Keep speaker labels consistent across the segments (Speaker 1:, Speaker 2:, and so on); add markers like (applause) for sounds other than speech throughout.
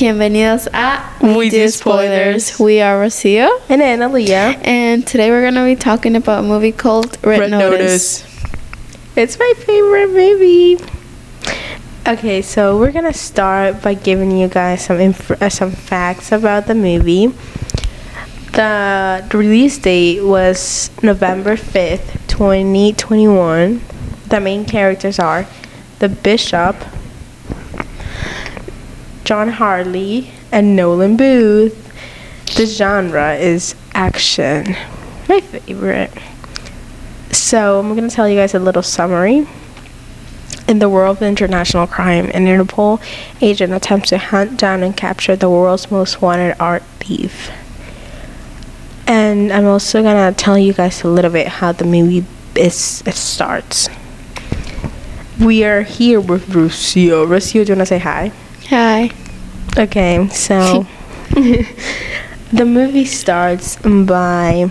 Speaker 1: Bienvenidos a
Speaker 2: We Do Spoilers.
Speaker 1: We are Rocio,
Speaker 2: And Analia.
Speaker 1: and today we're gonna be talking about a movie called Red,
Speaker 2: Red
Speaker 1: Notice.
Speaker 2: It's my favorite movie. Okay, so we're gonna start by giving you guys some inf- uh, some facts about the movie. The release date was November fifth, twenty twenty one. The main characters are the Bishop, John Hartley, and Nolan Booth. The genre is action. My favorite. So I'm gonna tell you guys a little summary. In the world of international crime, an Interpol agent attempts to hunt down and capture the world's most wanted art thief. And I'm also gonna tell you guys a little bit how the movie is it starts. We are here with Rocio. Rocio, do you wanna say? Hi. Okay, so (laughs) the movie starts by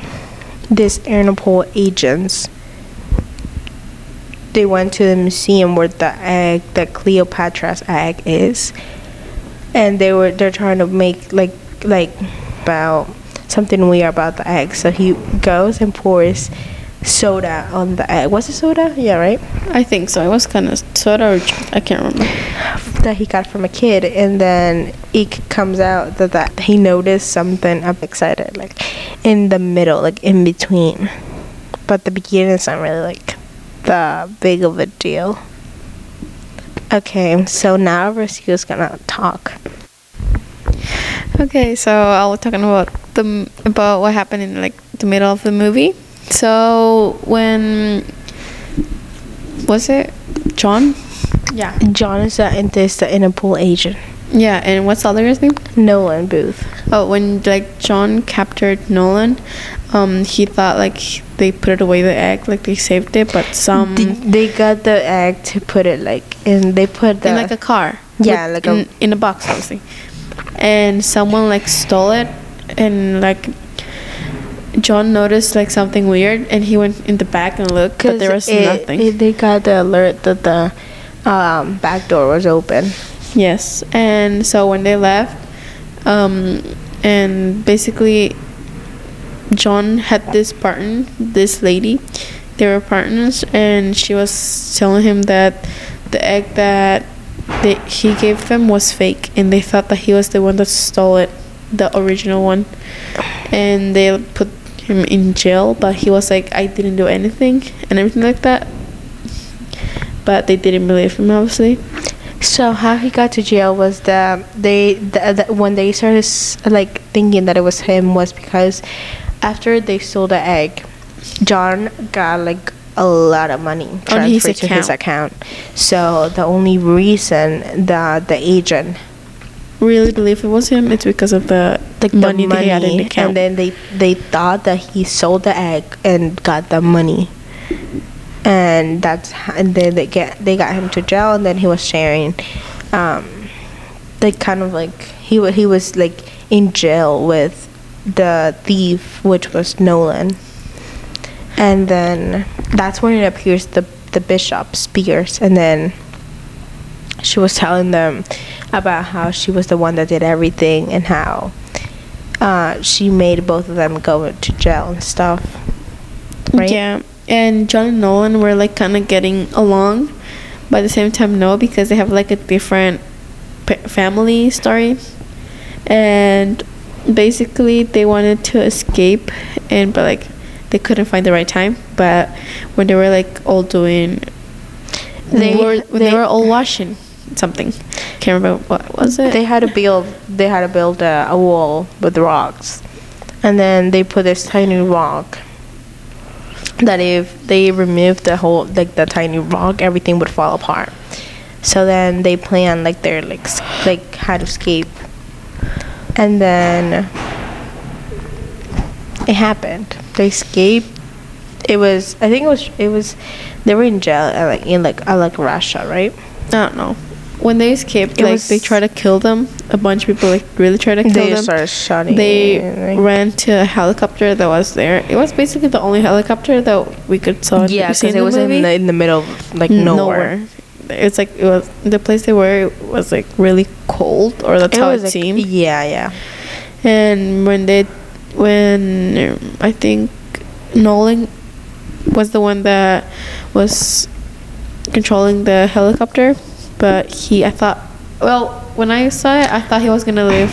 Speaker 2: this Interpol agents. They went to the museum where the egg, the Cleopatra's egg, is, and they were they're trying to make like like about something weird about the egg. So he goes and pours soda on the egg. Was it soda? Yeah, right.
Speaker 1: I think so. It was kind of soda or. I can't remember.
Speaker 2: that he got from a kid and then it comes out that, that he noticed something I'm excited like in the middle like in between but the beginning is not really like the big of a deal okay so now Rocio's gonna talk
Speaker 1: Okay, so I was talking about the about what happened in like the middle of the movie. So when was it John? Yeah.
Speaker 2: John is the, is the Interpol agent
Speaker 1: Yeah, and what's the other guy's name?
Speaker 2: Nolan Booth
Speaker 1: Oh, when like John captured Nolan, um, he thought like they put it away the egg, like they saved it, but some
Speaker 2: they, they got the egg to put it like and they put the
Speaker 1: in like a car.
Speaker 2: Yeah,
Speaker 1: with-
Speaker 2: like a-
Speaker 1: in, in a box, obviously. And someone like stole it, and like John noticed like something weird, and he went in the back and looked, but there was
Speaker 2: it-
Speaker 1: nothing.
Speaker 2: it- they got the alert that the um, back door was open.
Speaker 1: Yes, and so when they left, um, and basically, John had this partner, this lady, they were partners, and she was telling him that the egg that they, he gave them was fake, and they thought that he was the one that stole it, the original one, and they put him in jail, but he was like, I didn't do anything, and everything like that. But they didn't believe him, obviously.
Speaker 2: So how he got to jail was that they the, the, when they started like thinking that it was him was because after they stole the egg, John got like a lot of money
Speaker 1: his
Speaker 2: transferred to his
Speaker 1: account.
Speaker 2: So the only reason that the agent
Speaker 1: really believe it was him, it's because of the
Speaker 2: like
Speaker 1: money,
Speaker 2: the money
Speaker 1: they had in the account.
Speaker 2: and then they they thought that he sold the egg and got the money and that's and then they get they got him to jail and then he was sharing um like kind of like he he was like in jail with the thief which was Nolan and then that's when it appears the the bishop Spears and then she was telling them about how she was the one that did everything and how uh, she made both of them go to jail and stuff. Right?
Speaker 1: Yeah, and John and Nolan were like kind of getting along, but at the same time, no, because they have like a different p- family story, and basically they wanted to escape, and but like they couldn't find the right time. But when they were like all doing, they
Speaker 2: They-
Speaker 1: were they,
Speaker 2: they-
Speaker 1: were all washing something. Can't remember what was it.
Speaker 2: They had to build. They had to build a, a wall with rocks, and then they put this tiny rock. That if they removed the whole like the tiny rock, everything would fall apart. So then they planned like their like s- like how to escape, and then it happened. They escaped. It was I think it was it was they were in jail uh, like in like uh, like Russia, right?
Speaker 1: I don't know. When they escaped,
Speaker 2: It
Speaker 1: like they tried to kill them. A bunch of people like really tried to kill
Speaker 2: They
Speaker 1: them.
Speaker 2: started shooting.
Speaker 1: they ran to a helicopter that was there. It was basically the only helicopter that we could saw.
Speaker 2: Yeah, because it was in the, in the middle of like
Speaker 1: N-
Speaker 2: nowhere.
Speaker 1: it's like it was the place they were it was like really cold, or that's how
Speaker 2: was
Speaker 1: it
Speaker 2: like-
Speaker 1: seemed.
Speaker 2: Yeah, yeah.
Speaker 1: And when they, when I think Nolan was the one that was controlling the helicopter, but he, I thought, well, when I saw it, I thought he was gonna live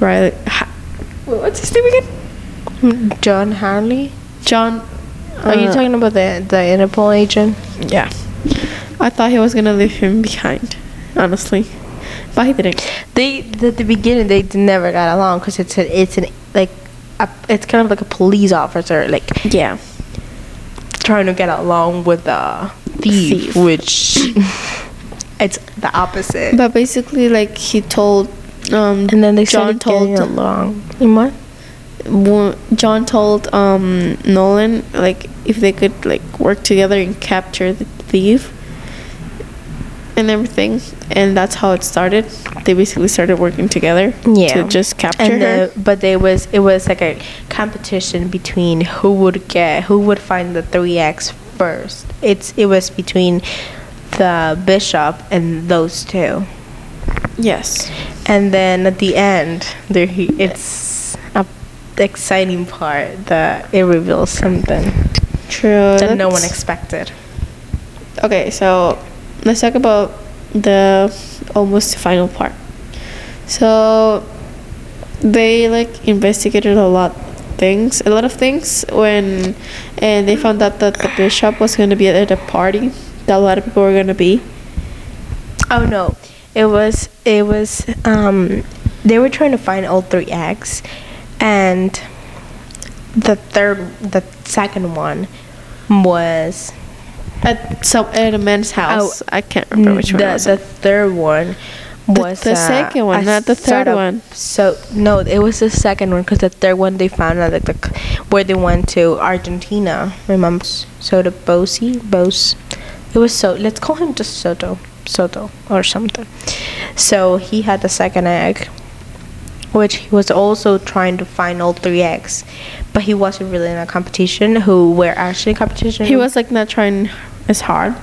Speaker 1: right. Ha- what's his name again?
Speaker 2: John Hartley.
Speaker 1: John.
Speaker 2: Are you
Speaker 1: uh,
Speaker 2: talking about the the Interpol agent?
Speaker 1: Yeah. I thought he was gonna leave him behind, honestly, but he didn't.
Speaker 2: They at the beginning they never got along because it's a, it's an like a, it's kind of like a police officer like
Speaker 1: Yeah.
Speaker 2: trying to get along with the thief,
Speaker 1: Thief.
Speaker 2: which (laughs) it's the opposite.
Speaker 1: But basically, like he told, um,
Speaker 2: and then they
Speaker 1: John
Speaker 2: started
Speaker 1: told
Speaker 2: getting along. In what?
Speaker 1: John told um, Nolan like if they could like work together and capture the thief and everything, and that's how it started. They basically started working together
Speaker 2: Yeah.
Speaker 1: to just capture
Speaker 2: and
Speaker 1: her.
Speaker 2: the, but there was it was like a competition between who would get who would find the three X first. It's it was between the bishop and those two.
Speaker 1: yes.
Speaker 2: And then at the end, there he, it's a the exciting part that it reveals something
Speaker 1: True.
Speaker 2: that no one expected.
Speaker 1: Okay, so let's talk about the almost final part. So they like investigated a lot things, a lot of things when and they found out that the bishop was going to be at a party that a lot of people were going to be.
Speaker 2: Oh no, it was it was um they were trying to find all three eggs, and the third the second one was
Speaker 1: At some at a man's house. Oh, I can't remember which one
Speaker 2: the,
Speaker 1: it was.
Speaker 2: the third one was
Speaker 1: the
Speaker 2: uh,
Speaker 1: second one, not the third one.
Speaker 2: So no, it was the second one because the third one they found out like the, where they went to Argentina. Remember so the Bosi Bose? It was so. Let's call him just Soto Soto or something. So he had the second egg, which he was also trying to find all three eggs, but he wasn't really in a competition. Who were actually in competition?
Speaker 1: he was like not trying as hard.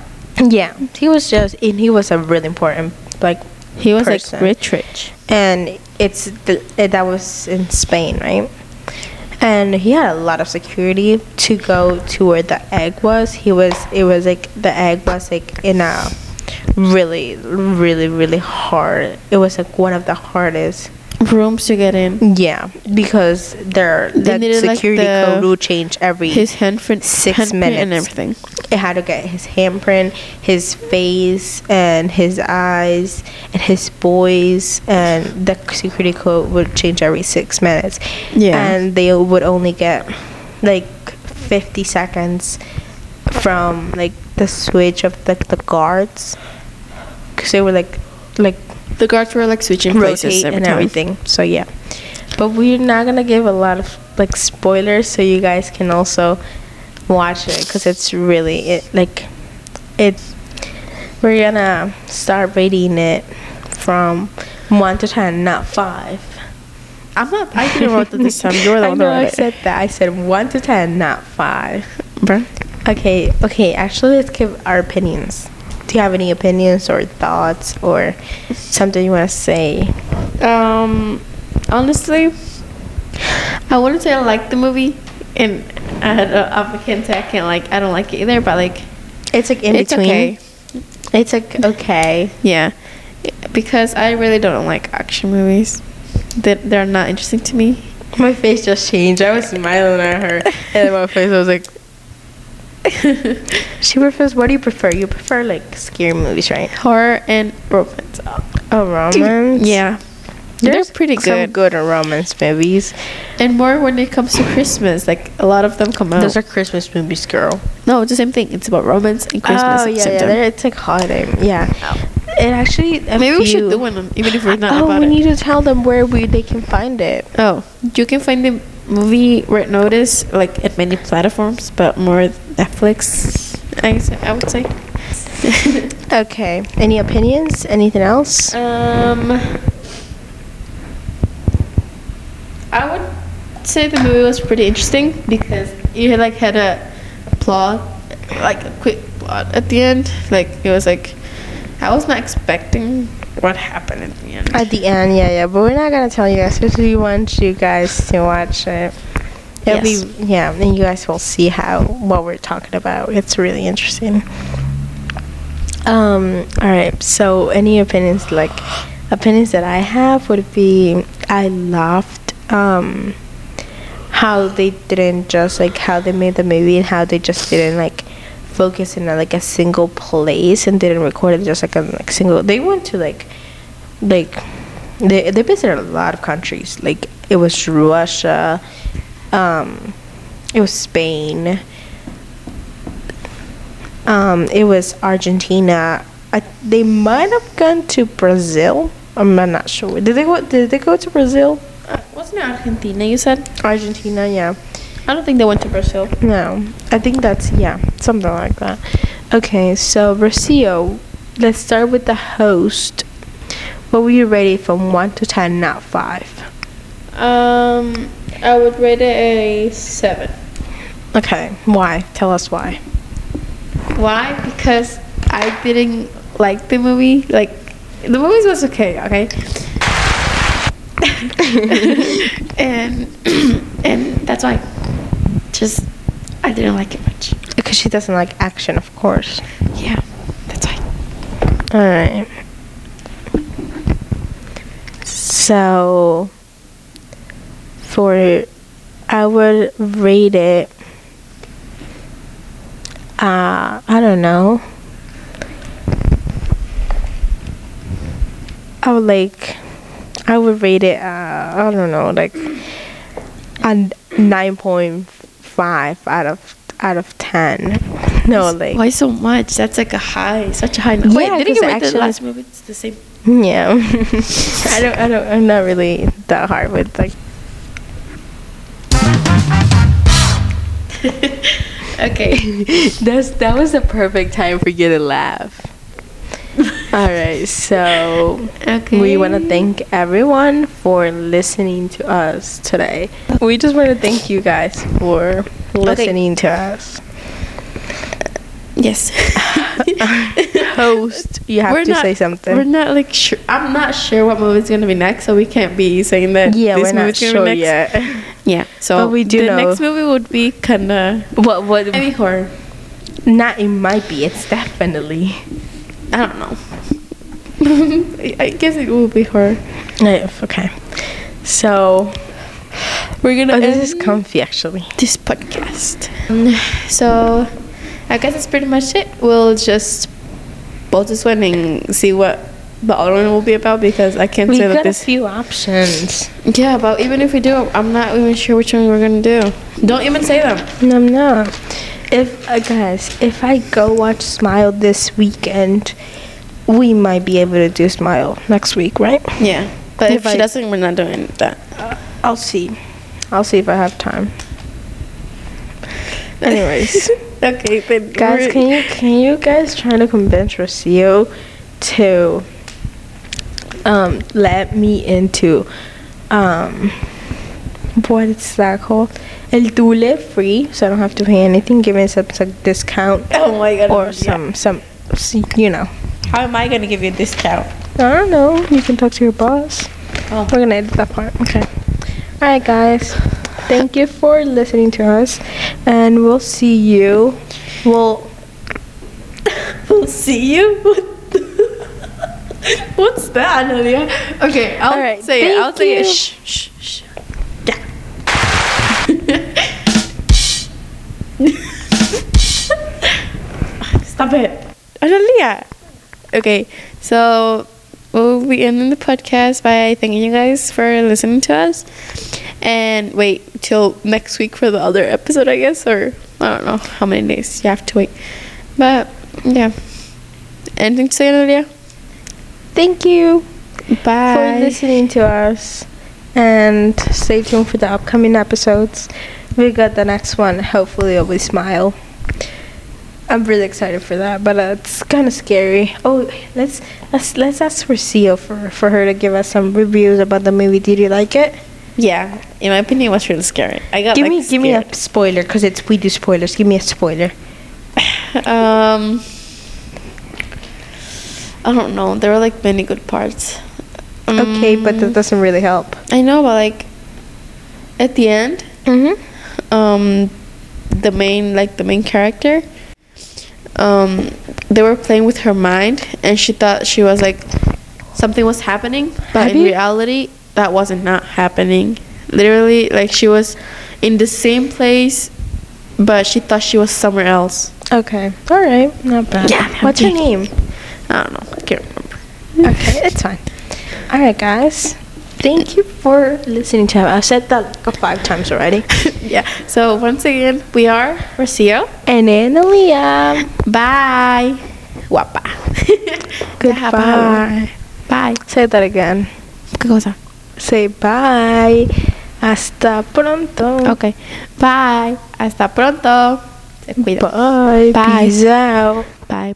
Speaker 2: Yeah, he was just, and he was a really important like
Speaker 1: He was
Speaker 2: person.
Speaker 1: like rich, rich.
Speaker 2: and it's the, it, that was in Spain, right? And he had a lot of security to go to where the egg was. He was it was like the egg was like in a really really really hard. It was like one of the hardest.
Speaker 1: Rooms to get in.
Speaker 2: Yeah, because their the
Speaker 1: needed, like,
Speaker 2: security
Speaker 1: the-
Speaker 2: code will change every
Speaker 1: His handprint,
Speaker 2: Six
Speaker 1: handprint and everything.
Speaker 2: it had to get his handprint, his face, and his eyes, and his voice, and the security code would change every six minutes.
Speaker 1: Yeah.
Speaker 2: And they would only get like 50 seconds from like the switch of the, the guards. Because they were like, like
Speaker 1: The guards were like switching places
Speaker 2: rotate and
Speaker 1: time.
Speaker 2: everything. So yeah. But we're not gonna give a lot of like spoilers, so you guys can also watch it because it's really it like it. We're gonna start rating it from one to ten, not five.
Speaker 1: I'm not. I didn't write that this time. (laughs) You're the
Speaker 2: I
Speaker 1: one
Speaker 2: know
Speaker 1: that
Speaker 2: I
Speaker 1: wrote it.
Speaker 2: said that. I said one to ten, not five.
Speaker 1: Bruh.
Speaker 2: Okay, okay. Actually, let's give our opinions. Do you have any opinions or thoughts or something you want to say?
Speaker 1: Um, honestly, I wouldn't say I like the movie, and I, had, I can't say I can't like. I don't like it either, but like,
Speaker 2: It's like in
Speaker 1: it's
Speaker 2: between.
Speaker 1: okay.
Speaker 2: It's like okay.
Speaker 1: Yeah, because I really don't like action movies. They they're not interesting to me.
Speaker 2: My face just changed. I was smiling at her, and my face was like. (laughs) she prefers. What do you prefer? You prefer like scary movies, right?
Speaker 1: Horror and romance.
Speaker 2: Oh, romance.
Speaker 1: Yeah,
Speaker 2: There's
Speaker 1: they're pretty
Speaker 2: Some
Speaker 1: good.
Speaker 2: good romance movies.
Speaker 1: And more when it comes to Christmas, like a lot of them come out.
Speaker 2: Those are Christmas movies, girl.
Speaker 1: no, it's the same thing. It's about romance and Christmas.
Speaker 2: oh yeah, yeah. It's like holiday. Yeah. It actually.
Speaker 1: Maybe we should do one, even if we're not
Speaker 2: oh,
Speaker 1: about
Speaker 2: we
Speaker 1: it.
Speaker 2: need to tell them where we they can find it.
Speaker 1: Oh, you can find the movie Red Notice like at many platforms, but more Netflix. I say, I would say. (laughs)
Speaker 2: Okay. Any opinions? Anything else?
Speaker 1: um, I would say the movie was pretty interesting because you like had a plot, like a quick plot at the end. Like it was like I was not expecting what happened at the end.
Speaker 2: At the end, yeah, yeah. But we're not gonna tell you guys because we want you guys to watch it. It'll
Speaker 1: Yes.
Speaker 2: be yeah, and you guys will see how what we're talking about. It's really interesting. Um. All right. So, any opinions? Like, opinions that I have would be I loved um how they didn't just like how they made the movie and how they just didn't like focus in a, like a single place and didn't record it just like a like single. They went to like like they they visited a lot of countries. Like it was Russia, um, it was Spain, um, it was Argentina. I, they might have gone to Brazil. I'm not sure. Did they go? Did they go to Brazil?
Speaker 1: Uh, wasn't it Argentina? You said.
Speaker 2: Argentina, yeah.
Speaker 1: I don't think they went to Brazil.
Speaker 2: No, I think that's yeah, something like that. Okay, so Rocio, let's start with the host. What were you rated from one to ten, not five?
Speaker 1: Um, I would rate it a seven.
Speaker 2: Okay, why? Tell us why.
Speaker 1: Why? Because I didn't like the movie. Like, the movie was okay, okay? (laughs) and (clears throat) and that's why. Just, I didn't like it much.
Speaker 2: Because she doesn't like action, of course.
Speaker 1: Yeah, that's why.
Speaker 2: All right. So, for I would rate it. Uh, I don't know. I would like. I would rate it. Uh, I don't know, like a nine point five out of out of ten. (laughs) No, like
Speaker 1: Why so much? That's like a high, such a high. number.
Speaker 2: Yeah,
Speaker 1: Wait, didn't you rate the last movie? It's the same.
Speaker 2: Yeah. (laughs) I don't I don't I'm not really that hard with like (laughs)
Speaker 1: Okay. (laughs)
Speaker 2: That's that was the perfect time for you to laugh. (laughs) All right, so
Speaker 1: Okay.
Speaker 2: we want to thank everyone for listening to us today. We just want to thank you guys for listening to us.
Speaker 1: Yes.
Speaker 2: Host, you have
Speaker 1: We're
Speaker 2: to
Speaker 1: not-
Speaker 2: say something.
Speaker 1: We're not like sure. I'm not sure what movie's gonna be next, so we can't be saying that.
Speaker 2: yeah, we're not sure yet.
Speaker 1: Yeah. So
Speaker 2: But we do
Speaker 1: the
Speaker 2: know-
Speaker 1: next movie would be kinda
Speaker 2: What what
Speaker 1: maybe horror.
Speaker 2: not it might be. It's definitely.
Speaker 1: I don't know. I (laughs) I guess it will be horror.
Speaker 2: Yeah, okay. So,
Speaker 1: We're gonna
Speaker 2: oh, this
Speaker 1: end
Speaker 2: is comfy actually.
Speaker 1: this podcast. Um, So I guess that's pretty much it. We'll just both this one and see what the other one will be about because I can't
Speaker 2: We
Speaker 1: say
Speaker 2: got
Speaker 1: that
Speaker 2: a few options.
Speaker 1: Yeah, but even if we do, I'm not even sure which one we're gonna do. Don't even say them.
Speaker 2: No, I'm. If uh, guys, if I go watch Smile this weekend, we might be able to do Smile next week, right?
Speaker 1: Yeah, but if,
Speaker 2: If
Speaker 1: she
Speaker 2: I-
Speaker 1: doesn't, we're not doing that.
Speaker 2: I'll see. I'll see if I have time. (laughs) Anyways,
Speaker 1: okay, then
Speaker 2: guys, can you can you guys try to convince Rocio to um let me into um what is that called? El Dule free, so I don't have to pay anything. Give me some, some discount (laughs)
Speaker 1: Oh my god.
Speaker 2: or
Speaker 1: yeah.
Speaker 2: some some you know.
Speaker 1: How am I gonna give you a discount?
Speaker 2: I don't know. You can talk to your boss.
Speaker 1: Oh.
Speaker 2: We're gonna edit that part. Okay. All right, guys. Thank you for listening to us, and we'll see you. We'll (laughs)
Speaker 1: We'll see you. (laughs) (laughs) What's that, Nadia? Okay, I'll
Speaker 2: right,
Speaker 1: say it. I'll say it. Shh, shh, shh. Yeah. (laughs) Stop it. Analia. Okay, so we'll be ending the podcast by thanking you guys for listening to us. And wait till next week for the other episode, I guess, or I don't know how many days you have to wait. But yeah. Anything to say, Analia?
Speaker 2: Thank you
Speaker 1: Bye.
Speaker 2: for listening to us, and stay tuned for the upcoming episodes. We got the next one. Hopefully, it'll be Smile. I'm really excited for that, but uh, it's kind of scary. Oh, let's let's let's ask for Seal for for her to give us some reviews about the movie. Did you like it?
Speaker 1: Yeah, in my opinion, it was really scary. I got
Speaker 2: give
Speaker 1: like,
Speaker 2: me give me a spoiler because it's we do spoilers. Give me a spoiler. (laughs)
Speaker 1: Um, I don't know. There were like many good parts.
Speaker 2: Okay, but that
Speaker 1: Mm,
Speaker 2: doesn't really help.
Speaker 1: I know, but like at the end,
Speaker 2: Mm-hmm.
Speaker 1: um, the main like the main character, um, they were playing with her mind, and she thought she was like something was happening, but in reality, that wasn't not happening. Literally, like she was in the same place, but she thought she was somewhere else.
Speaker 2: Okay. All right. Not bad.
Speaker 1: Yeah,
Speaker 2: What's her
Speaker 1: okay.
Speaker 2: name?
Speaker 1: I don't know. I can't remember.
Speaker 2: Okay, it's fine. All right, guys. Thank you for listening to. I've said that like five times already. (laughs)
Speaker 1: yeah. So once again, we are Rocio.
Speaker 2: And Analia.
Speaker 1: Bye. Guapa. (laughs)
Speaker 2: Goodbye.
Speaker 1: Bye.
Speaker 2: Say that again.
Speaker 1: ¿Qué cosa?
Speaker 2: Say bye. Hasta pronto.
Speaker 1: Ok. Bye. Hasta pronto. Se cuida.
Speaker 2: Bye.
Speaker 1: Bye.
Speaker 2: Peace out.
Speaker 1: Bye.